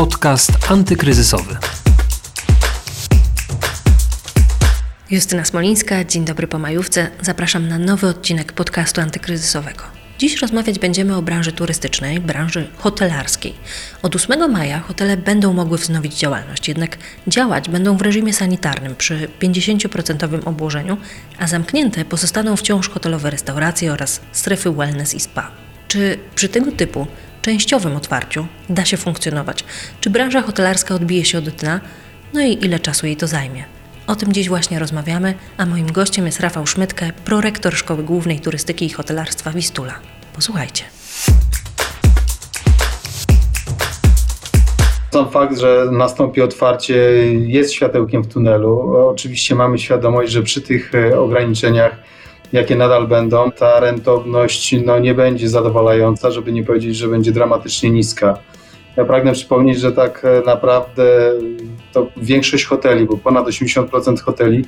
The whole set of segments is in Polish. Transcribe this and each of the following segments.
Podcast antykryzysowy. Justyna Smolińska, dzień dobry po majówce. Zapraszam na nowy odcinek podcastu antykryzysowego. Dziś rozmawiać będziemy o branży turystycznej, branży hotelarskiej. Od 8 maja hotele będą mogły wznowić działalność, jednak działać będą w reżimie sanitarnym przy 50% obłożeniu, a zamknięte pozostaną wciąż hotelowe restauracje oraz strefy wellness i spa. Czy przy tego typu częściowym otwarciu da się funkcjonować? Czy branża hotelarska odbije się od dna? No i ile czasu jej to zajmie? O tym dziś właśnie rozmawiamy, a moim gościem jest Rafał Szmytke, prorektor Szkoły Głównej Turystyki i Hotelarstwa Wistula. Posłuchajcie. Sam fakt, że nastąpi otwarcie jest światełkiem w tunelu. Oczywiście mamy świadomość, że przy tych e, ograniczeniach, jakie nadal będą, ta rentowność no, nie będzie zadowalająca, żeby nie powiedzieć, że będzie dramatycznie niska. Ja pragnę przypomnieć, że tak e, naprawdę to większość hoteli, bo ponad 80% hoteli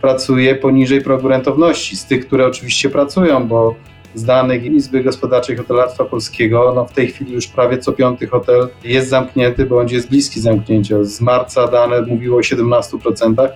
pracuje poniżej progu rentowności. Z tych, które oczywiście pracują, bo z danych Izby Gospodarczej Hotelarstwa Polskiego, no w tej chwili już prawie co piąty hotel jest zamknięty, bądź jest bliski zamknięcia. Z marca dane mówiło o 17%.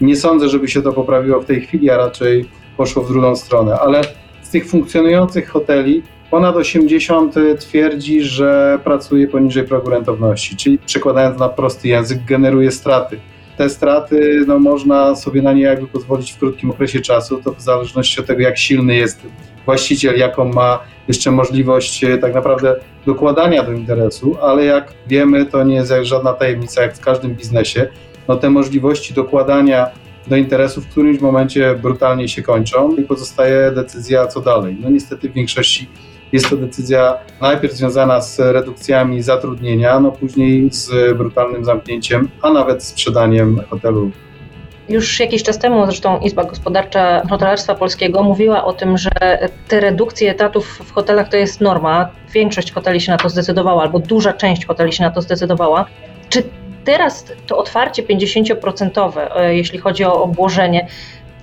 Nie sądzę, żeby się to poprawiło w tej chwili, a raczej poszło w drugą stronę, ale z tych funkcjonujących hoteli ponad 80 twierdzi, że pracuje poniżej progu rentowności, czyli przekładając na prosty język, generuje straty. Te straty no, można sobie na nie jakby pozwolić w krótkim okresie czasu, to w zależności od tego, jak silny jest właściciel, jaką ma jeszcze możliwość e, tak naprawdę dokładania do interesu, ale jak wiemy, to nie jest żadna tajemnica, jak w każdym biznesie, no te możliwości dokładania do interesu w którymś momencie brutalnie się kończą i pozostaje decyzja, co dalej. No niestety w większości jest to decyzja najpierw związana z redukcjami zatrudnienia, no później z brutalnym zamknięciem, a nawet sprzedaniem hotelu już jakiś czas temu zresztą Izba Gospodarcza Hotelarstwa Polskiego mówiła o tym, że te redukcje etatów w hotelach to jest norma. Większość hoteli się na to zdecydowała, albo duża część hoteli się na to zdecydowała. Teraz to otwarcie 50%, e, jeśli chodzi o obłożenie,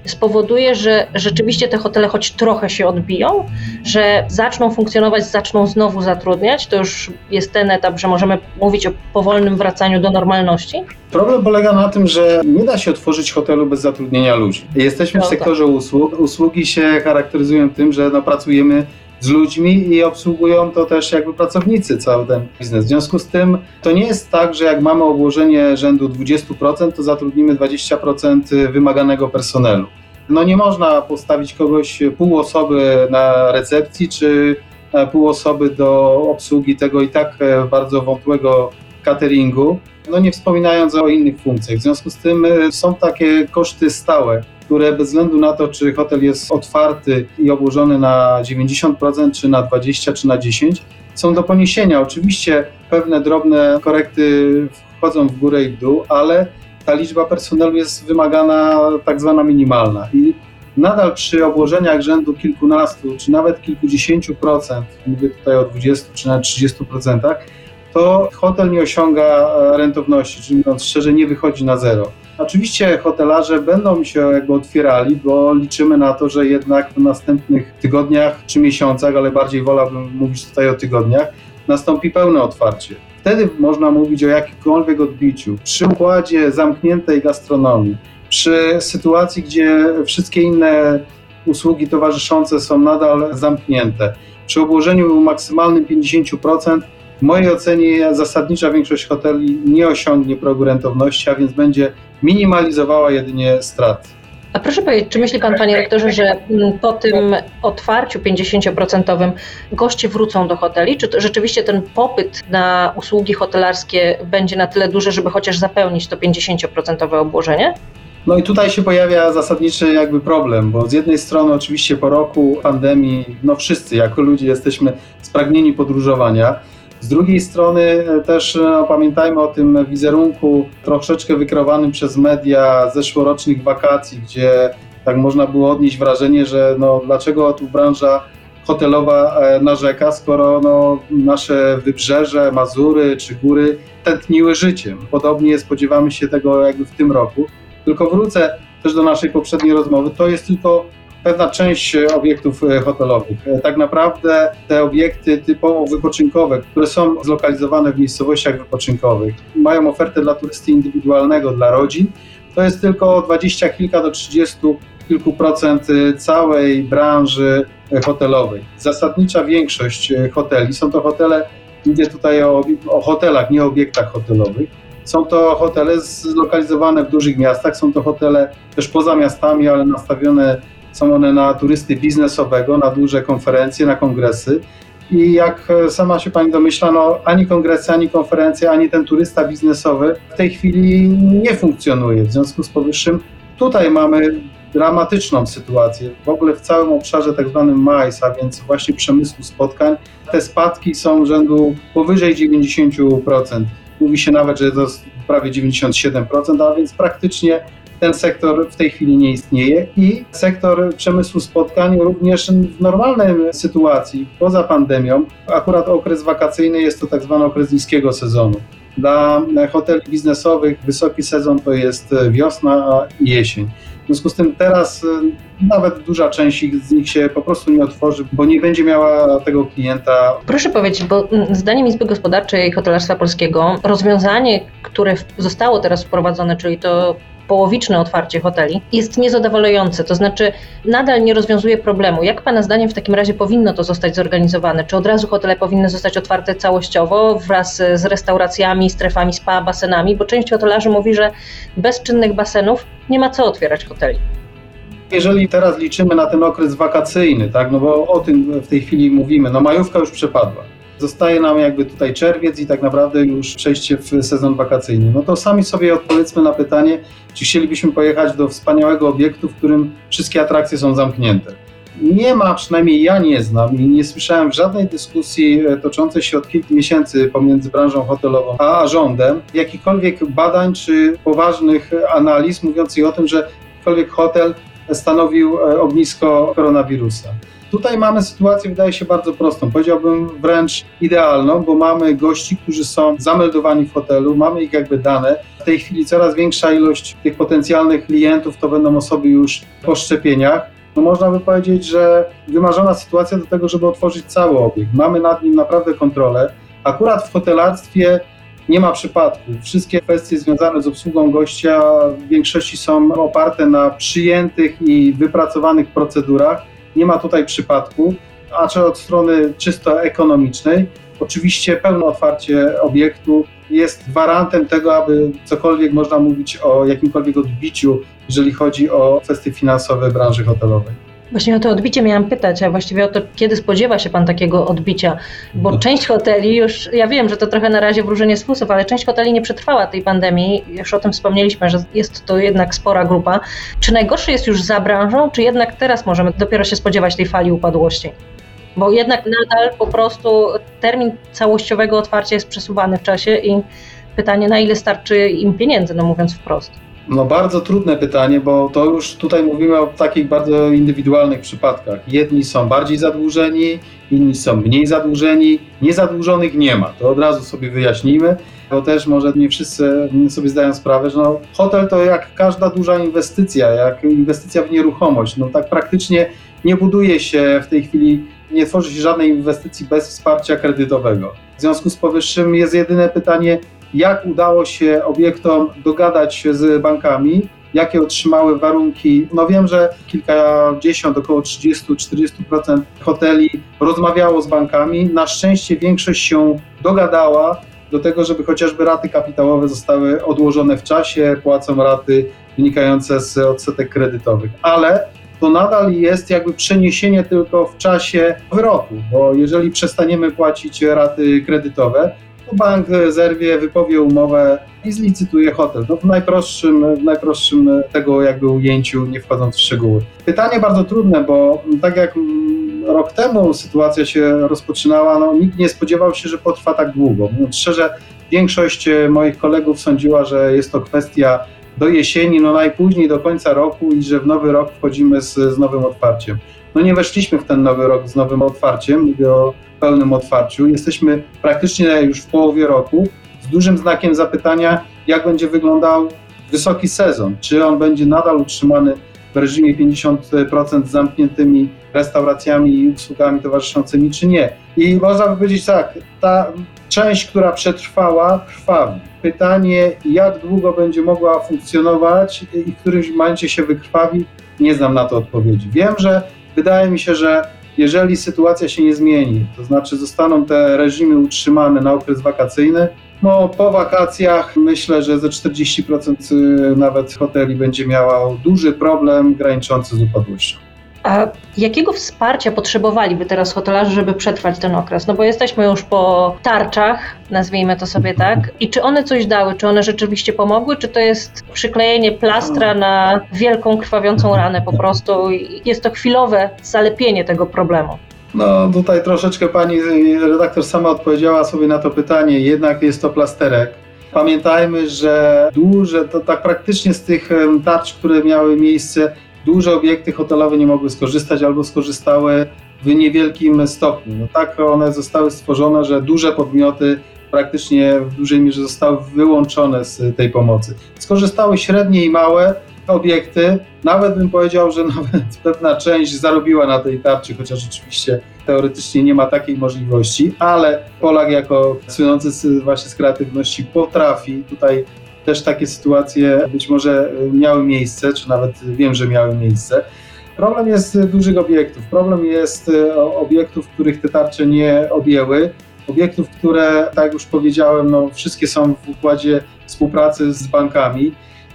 spowoduje, że rzeczywiście te hotele choć trochę się odbiją, że zaczną funkcjonować, zaczną znowu zatrudniać. To już jest ten etap, że możemy mówić o powolnym wracaniu do normalności. Problem polega na tym, że nie da się otworzyć hotelu bez zatrudnienia ludzi. Jesteśmy w no tak. sektorze usług. Usługi się charakteryzują tym, że no, pracujemy z ludźmi i obsługują to też jakby pracownicy cały ten biznes. W związku z tym to nie jest tak, że jak mamy obłożenie rzędu 20%, to zatrudnimy 20% wymaganego personelu. No nie można postawić kogoś, pół osoby na recepcji, czy e, pół osoby do obsługi tego i tak e, bardzo wątłego cateringu, no nie wspominając o innych funkcjach. W związku z tym e, są takie koszty stałe, które bez względu na to, czy hotel jest otwarty i obłożony na 90%, czy na 20%, czy na 10%, są do poniesienia. Oczywiście pewne drobne korekty wchodzą w górę i w dół, ale ta liczba personelu jest wymagana tak zwana minimalna. I nadal przy obłożeniach rzędu kilkunastu, czy nawet kilkudziesięciu procent, mówię tutaj o 20 czy nawet 30 procentach, to hotel nie osiąga rentowności, czyli mówiąc szczerze, nie wychodzi na zero. Oczywiście hotelarze będą się jakby otwierali, bo liczymy na to, że jednak w następnych tygodniach czy miesiącach, ale bardziej wolałbym mówić tutaj o tygodniach, nastąpi pełne otwarcie. Wtedy można mówić o jakimkolwiek odbiciu. Przy układzie zamkniętej gastronomii, przy sytuacji, gdzie wszystkie inne usługi towarzyszące są nadal zamknięte, przy obłożeniu maksymalnym 50%, w mojej ocenie zasadnicza większość hoteli nie osiągnie progu rentowności, a więc będzie minimalizowała jedynie straty. A proszę powiedzieć, czy myśli Pan, Panie Rektorze, że mm, po tym otwarciu 50% goście wrócą do hoteli? Czy rzeczywiście ten popyt na usługi hotelarskie będzie na tyle duży, żeby chociaż zapełnić to 50% obłożenie? No i tutaj się pojawia zasadniczy jakby problem, bo z jednej strony oczywiście po roku pandemii, no wszyscy jako ludzie jesteśmy spragnieni podróżowania, z drugiej strony też no, pamiętajmy o tym wizerunku troszeczkę wykreowanym przez media zeszłorocznych wakacji, gdzie tak można było odnieść wrażenie, że no, dlaczego tu branża hotelowa e, narzeka, skoro no, nasze wybrzeże, Mazury czy góry tętniły życiem. Podobnie spodziewamy się tego jakby w tym roku. Tylko wrócę też do naszej poprzedniej rozmowy. To jest tylko pewna część obiektów e, hotelowych. E, Tak naprawdę te obiekty typowo wypoczynkowe, które są zlokalizowane w miejscowościach wypoczynkowych, mają ofertę dla turysty indywidualnego, dla rodzin, to jest tylko 20 kilka do 30 kilku procent e, całej branży e, hotelowej. Zasadnicza większość e, hoteli, są to hotele, mówię tutaj o, o hotelach, nie o obiektach hotelowych, są to hotele zlokalizowane w dużych miastach, są to hotele też poza miastami, ale nastawione są one na turysty biznesowego, na duże konferencje, na kongresy. I jak sama się Pani domyśla, no, ani kongresy, ani konferencje, ani ten turysta biznesowy w tej chwili nie funkcjonuje. W związku z powyższym tutaj mamy dramatyczną sytuację. W ogóle w całym obszarze tak zwanym MAIS, a więc właśnie przemysłu spotkań, te spadki są rzędu powyżej 90%. Mówi się nawet, że to prawie 97%, a więc praktycznie ten sektor w tej chwili nie istnieje i sektor przemysłu spotkań również w normalnej sytuacji, poza pandemią, akurat okres wakacyjny jest to tak zwany okres niskiego sezonu. Dla hoteli biznesowych wysoki sezon to jest wiosna i jesień. W związku z tym teraz nawet duża część z nich się po prostu nie otworzy, bo nie będzie miała tego klienta. Proszę powiedzieć, bo zdaniem Izby Gospodarczej Hotelarstwa Polskiego rozwiązanie, które zostało teraz wprowadzone, czyli to połowiczne otwarcie hoteli jest niezadowalające, to znaczy nadal nie rozwiązuje problemu. Jak Pana zdaniem w takim razie powinno to zostać zorganizowane? Czy od razu hotele powinny zostać otwarte całościowo wraz z restauracjami, strefami spa, basenami? Bo część hotelarzy mówi, że bez czynnych basenów nie ma co otwierać hoteli. Jeżeli teraz liczymy na ten okres wakacyjny, tak, no bo o tym w tej chwili mówimy, no majówka już przepadła. Zostaje nam jakby tutaj czerwiec i tak naprawdę już przejście w sezon wakacyjny. No to sami sobie odpowiedzmy na pytanie, czy chcielibyśmy pojechać do wspaniałego obiektu, w którym wszystkie atrakcje są zamknięte. Nie ma, przynajmniej ja nie znam i nie słyszałem żadnej dyskusji toczącej się od kilku miesięcy pomiędzy branżą hotelową a rządem, jakichkolwiek badań czy poważnych analiz mówiących o tym, że jakikolwiek hotel stanowił ognisko koronawirusa. Tutaj mamy sytuację, wydaje się, bardzo prostą. Powiedziałbym wręcz idealną, bo mamy gości, którzy są zameldowani w hotelu, mamy ich jakby dane. W tej chwili coraz większa ilość tych potencjalnych klientów to będą osoby już po szczepieniach. No można by powiedzieć, że wymarzona sytuacja do tego, żeby otworzyć cały obiekt. Mamy nad nim naprawdę kontrolę. Akurat w hotelarstwie nie ma przypadku. Wszystkie kwestie związane z obsługą gościa w większości są oparte na przyjętych i wypracowanych procedurach nie ma tutaj przypadku, a czy od strony czysto ekonomicznej, oczywiście pełne otwarcie obiektu jest gwarantem tego, aby cokolwiek można mówić o jakimkolwiek odbiciu, jeżeli chodzi o kwestie finansowe branży hotelowej. Właśnie o to odbicie miałam pytać, a właściwie o to, kiedy spodziewa się Pan takiego odbicia, bo no. część hoteli już, ja wiem, że to trochę na razie wróżenie z fusów, ale część hoteli nie przetrwała tej pandemii, już o tym wspomnieliśmy, że jest to jednak spora grupa. Czy najgorsze jest już za branżą, czy jednak teraz możemy dopiero się spodziewać tej fali upadłości? Bo jednak nadal po prostu termin całościowego otwarcia jest przesuwany w czasie i pytanie, na ile starczy im pieniędzy, no mówiąc wprost. No bardzo trudne pytanie, bo to już tutaj mówimy o takich bardzo indywidualnych przypadkach. Jedni są bardziej zadłużeni, inni są mniej zadłużeni. Niezadłużonych nie ma, to od razu sobie wyjaśnijmy, bo też może nie wszyscy sobie zdają sprawę, że no, hotel to jak każda duża inwestycja, jak inwestycja w nieruchomość. No tak praktycznie nie buduje się w tej chwili, nie tworzy się żadnej inwestycji bez wsparcia kredytowego. W związku z powyższym jest jedyne pytanie, jak udało się obiektom dogadać się z bankami, jakie otrzymały warunki. No wiem, że kilkadziesiąt, około 30-40% hoteli rozmawiało z bankami. Na szczęście większość się dogadała do tego, żeby chociażby raty kapitałowe zostały odłożone w czasie, płacą raty wynikające z odsetek kredytowych. Ale to nadal jest jakby przeniesienie tylko w czasie wyroku, bo jeżeli przestaniemy płacić raty kredytowe, bank zerwie, wypowie umowę i zlicytuje hotel. No w najprostszym, w najprostszym tego jakby ujęciu, nie wchodząc w szczegóły. Pytanie bardzo trudne, bo tak jak rok temu sytuacja się rozpoczynała, no nikt nie spodziewał się, że potrwa tak długo. Mówiąc szczerze, większość moich kolegów sądziła, że jest to kwestia do jesieni, no najpóźniej do końca roku i że w nowy rok wchodzimy z, z nowym otwarciem. No nie weszliśmy w ten nowy rok z nowym otwarciem, mówię o pełnym otwarciu. Jesteśmy praktycznie już w połowie roku z dużym znakiem zapytania, jak będzie wyglądał wysoki sezon. Czy on będzie nadal utrzymany w reżimie 50% z zamkniętymi restauracjami i usługami towarzyszącymi, czy nie. I można by powiedzieć tak, ta część, która przetrwała, krwawi. Pytanie, jak długo będzie mogła funkcjonować i w którymś momencie się wykrwawi, nie znam na to odpowiedzi. Wiem, że wydaje mi się, że jeżeli sytuacja się nie zmieni, to znaczy zostaną te reżimy utrzymane na okres wakacyjny, no po wakacjach myślę, że ze 40% nawet hoteli będzie miała duży problem graniczący z upadłością. A jakiego wsparcia potrzebowaliby teraz hotelarze, żeby przetrwać ten okres? No bo jesteśmy już po tarczach, nazwijmy to sobie tak. I czy one coś dały? Czy one rzeczywiście pomogły? Czy to jest przyklejenie plastra na wielką krwawiącą ranę po prostu? Jest to chwilowe zalepienie tego problemu. No tutaj troszeczkę pani redaktor sama odpowiedziała sobie na to pytanie, jednak jest to plasterek. Pamiętajmy, że duże, to tak praktycznie z tych tarcz, które miały miejsce, duże obiekty hotelowe nie mogły skorzystać albo skorzystały w niewielkim stopniu. No tak one zostały stworzone, że duże podmioty praktycznie w dużej mierze zostały wyłączone z tej pomocy. Skorzystały średnie i małe obiekty, nawet bym powiedział, że nawet pewna część zarobiła na tej tarczy, chociaż oczywiście teoretycznie nie ma takiej możliwości, ale Polak jako słynący właśnie z kreatywności potrafi tutaj też takie sytuacje być może miały miejsce, czy nawet wiem, że miały miejsce. Problem jest dużych obiektów. Problem jest e, obiektów, których te tarcze nie objęły. Obiektów, które, tak już powiedziałem, no, wszystkie są w układzie współpracy z bankami.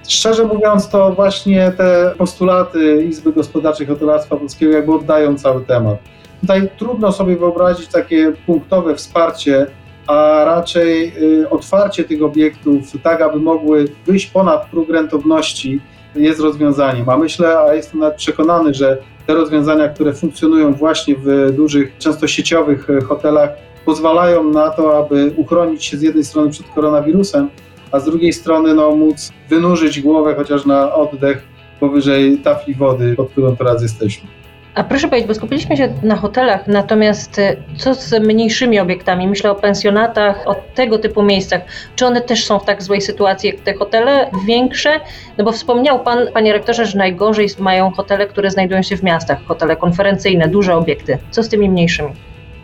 Szczerze mówiąc, to właśnie te postulaty Izby Gospodarczej Hotelarstwa Polskiego jakby oddają cały temat. Tutaj trudno sobie wyobrazić takie punktowe wsparcie, a raczej y, otwarcie tych obiektów tak, aby mogły wyjść ponad próg rentowności jest rozwiązaniem. A myślę, a jestem nawet przekonany, że te rozwiązania, które funkcjonują właśnie w dużych, często sieciowych y, hotelach, pozwalają na to, aby uchronić się z jednej strony przed koronawirusem, a z drugiej strony no, móc wynurzyć głowę chociaż na oddech powyżej tafli wody, pod którą teraz jesteśmy. A proszę powiedzieć, bo skupiliśmy się na hotelach, natomiast y, co z mniejszymi obiektami? Myślę o pensjonatach, o tego typu miejscach. Czy one też są w tak złej sytuacji jak te hotele większe? No bo wspomniał Pan, Panie Rektorze, że najgorzej mają hotele, które znajdują się w miastach, hotele konferencyjne, duże obiekty. Co z tymi mniejszymi?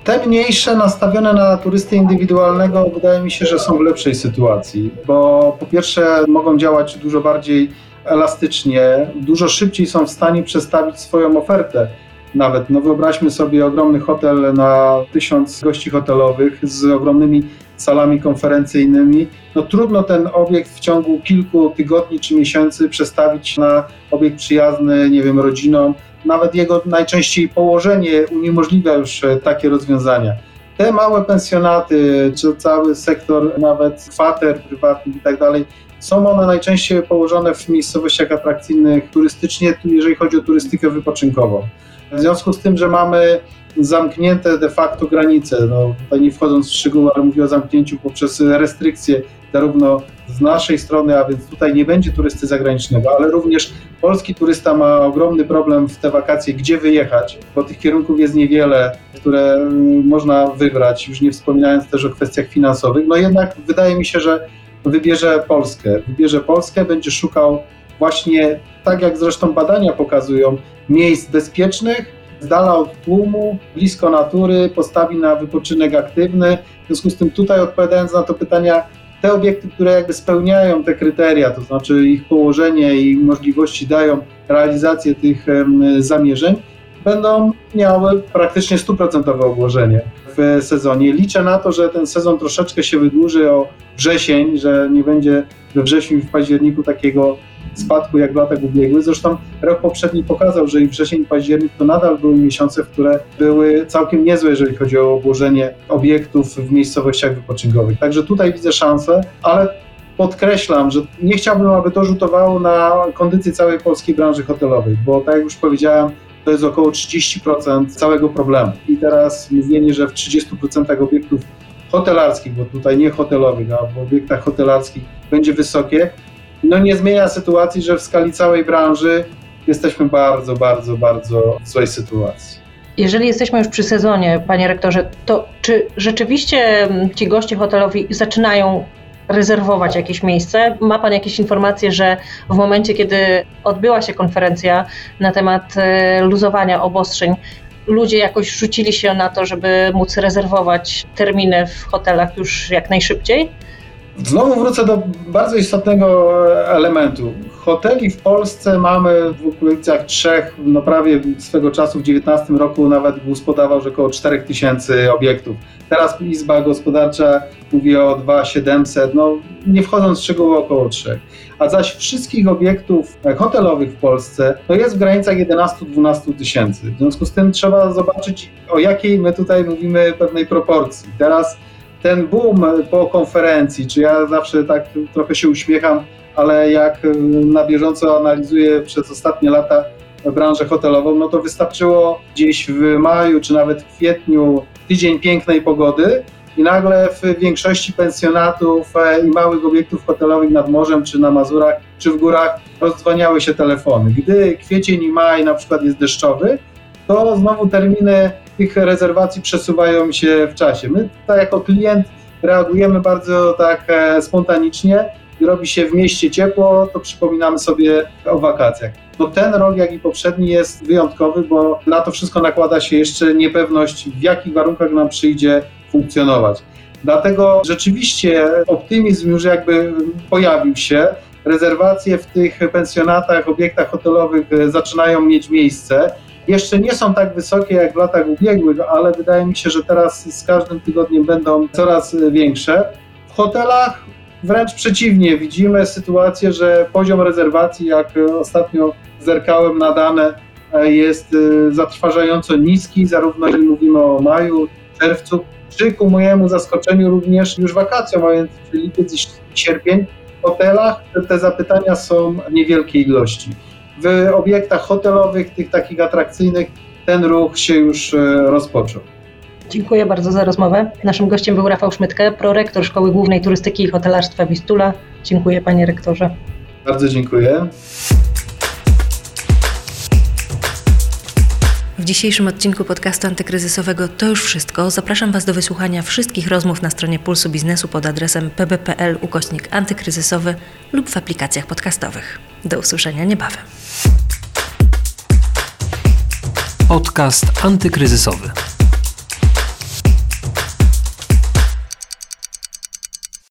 Te mniejsze, nastawione na turystę indywidualnego, wydaje mi się, że są w lepszej sytuacji, bo po pierwsze mogą działać dużo bardziej elastycznie, dużo szybciej są w stanie przestawić swoją ofertę. Nawet, no wyobraźmy sobie ogromny hotel na tysiąc gości hotelowych z ogromnymi salami konferencyjnymi. No trudno ten obiekt w ciągu kilku tygodni czy miesięcy przestawić na obiekt przyjazny, nie wiem, rodzinom. Nawet jego najczęściej położenie uniemożliwia już e, takie rozwiązania. Te małe pensjonaty, czy cały sektor nawet kwater prywatnych i tak dalej, są one najczęściej położone w miejscowościach atrakcyjnych turystycznie, jeżeli chodzi o turystykę wypoczynkową. W związku z tym, że mamy zamknięte de facto granice, no tutaj nie wchodząc w szczegóły, ale mówię o zamknięciu poprzez restrykcje zarówno z naszej strony, a więc tutaj nie będzie turysty zagranicznego, ale również polski turysta ma ogromny problem w te wakacje, gdzie wyjechać, bo tych kierunków jest niewiele, które mm, można wybrać, już nie wspominając też o kwestiach finansowych. No jednak wydaje mi się, że wybierze Polskę. Wybierze Polskę, będzie szukał właśnie, tak jak zresztą badania pokazują, miejsc bezpiecznych, z dala od tłumu, blisko natury, postawi na wypoczynek aktywny. W związku z tym tutaj odpowiadając na to pytania, te obiekty, które jakby spełniają te kryteria, to znaczy ich położenie i możliwości dają realizację tych zamierzeń, będą miały praktycznie stuprocentowe obłożenie w sezonie. Liczę na to, że ten sezon troszeczkę się wydłuży o wrzesień, że nie będzie we wrześniu i w październiku takiego spadku jak w latach ubiegłych. Zresztą rok poprzedni pokazał, że i wrzesień i październik to nadal były miesiące, które były całkiem niezłe, jeżeli chodzi o obłożenie obiektów w miejscowościach wypoczynkowych. Także tutaj widzę szansę, ale podkreślam, że nie chciałbym, aby to rzutowało na kondycję całej polskiej branży hotelowej, bo tak jak już powiedziałem, to jest około 30% całego problemu. I teraz mówienie, że w 30% obiektów hotelarskich, bo tutaj nie hotelowych, a w obiektach hotelarskich będzie wysokie, no nie zmienia sytuacji, że w skali całej branży jesteśmy bardzo, bardzo, bardzo w złej sytuacji. Jeżeli jesteśmy już przy sezonie, panie rektorze, to czy rzeczywiście ci goście hotelowi zaczynają rezerwować jakieś miejsce. Ma Pan jakieś informacje, że w momencie, kiedy odbyła się konferencja na temat e, luzowania obostrzeń, ludzie jakoś rzucili się na to, żeby móc rezerwować terminy w hotelach już jak najszybciej? Znowu wrócę do bardzo istotnego elementu. Hoteli w Polsce mamy w okolicach trzech, no prawie swego czasu w 19 roku nawet GUS podawał, że około 4000 obiektów. Teraz Izba Gospodarcza mówi o 2700, no nie wchodząc w szczegóły około 3. A zaś wszystkich obiektów hotelowych w Polsce no jest w granicach 11-12 tysięcy. W związku z tym trzeba zobaczyć o jakiej my tutaj mówimy pewnej proporcji. Teraz ten boom po konferencji, czy ja zawsze tak trochę się uśmiecham, ale jak na bieżąco analizuję przez ostatnie lata branżę hotelową, no to wystarczyło gdzieś w maju czy nawet w kwietniu tydzień pięknej pogody i nagle w większości pensjonatów i małych obiektów hotelowych nad morzem, czy na Mazurach, czy w górach rozdzwaniały się telefony. Gdy kwiecień i maj na przykład jest deszczowy, to znowu terminy tych rezerwacji przesuwają się w czasie. My tutaj jako klient reagujemy bardzo tak e, spontanicznie. Robi się w mieście ciepło, to przypominamy sobie o wakacjach. No ten rok, jak i poprzedni jest wyjątkowy, bo na to wszystko nakłada się jeszcze niepewność, w jakich warunkach nam przyjdzie funkcjonować. Dlatego rzeczywiście optymizm już jakby pojawił się. Rezerwacje w tych pensjonatach, obiektach hotelowych zaczynają mieć miejsce. Jeszcze nie są tak wysokie jak w latach ubiegłych, ale wydaje mi się, że teraz z każdym tygodniem będą coraz większe. W hotelach wręcz przeciwnie, widzimy sytuację, że poziom rezerwacji, jak ostatnio zerkałem na dane, jest zatrważająco niski, zarówno jeżeli mówimy o maju, czerwcu, czy ku mojemu zaskoczeniu również już wakacjom, a więc lipiec i sierpień. W hotelach te zapytania są w niewielkiej ilości w obiektach hotelowych, tych takich atrakcyjnych, ten ruch się już rozpoczął. Dziękuję bardzo za rozmowę. Naszym gościem był Rafał Szmytke, prorektor Szkoły Głównej Turystyki i Hotelarstwa Wistula. Dziękuję panie rektorze. Bardzo dziękuję. W dzisiejszym odcinku podcastu antykryzysowego to już wszystko. Zapraszam Was do wysłuchania wszystkich rozmów na stronie Pulsu Biznesu pod adresem pb.pl ukośnik antykryzysowy lub w aplikacjach podcastowych. Do usłyszenia niebawem. Podcast antykryzysowy.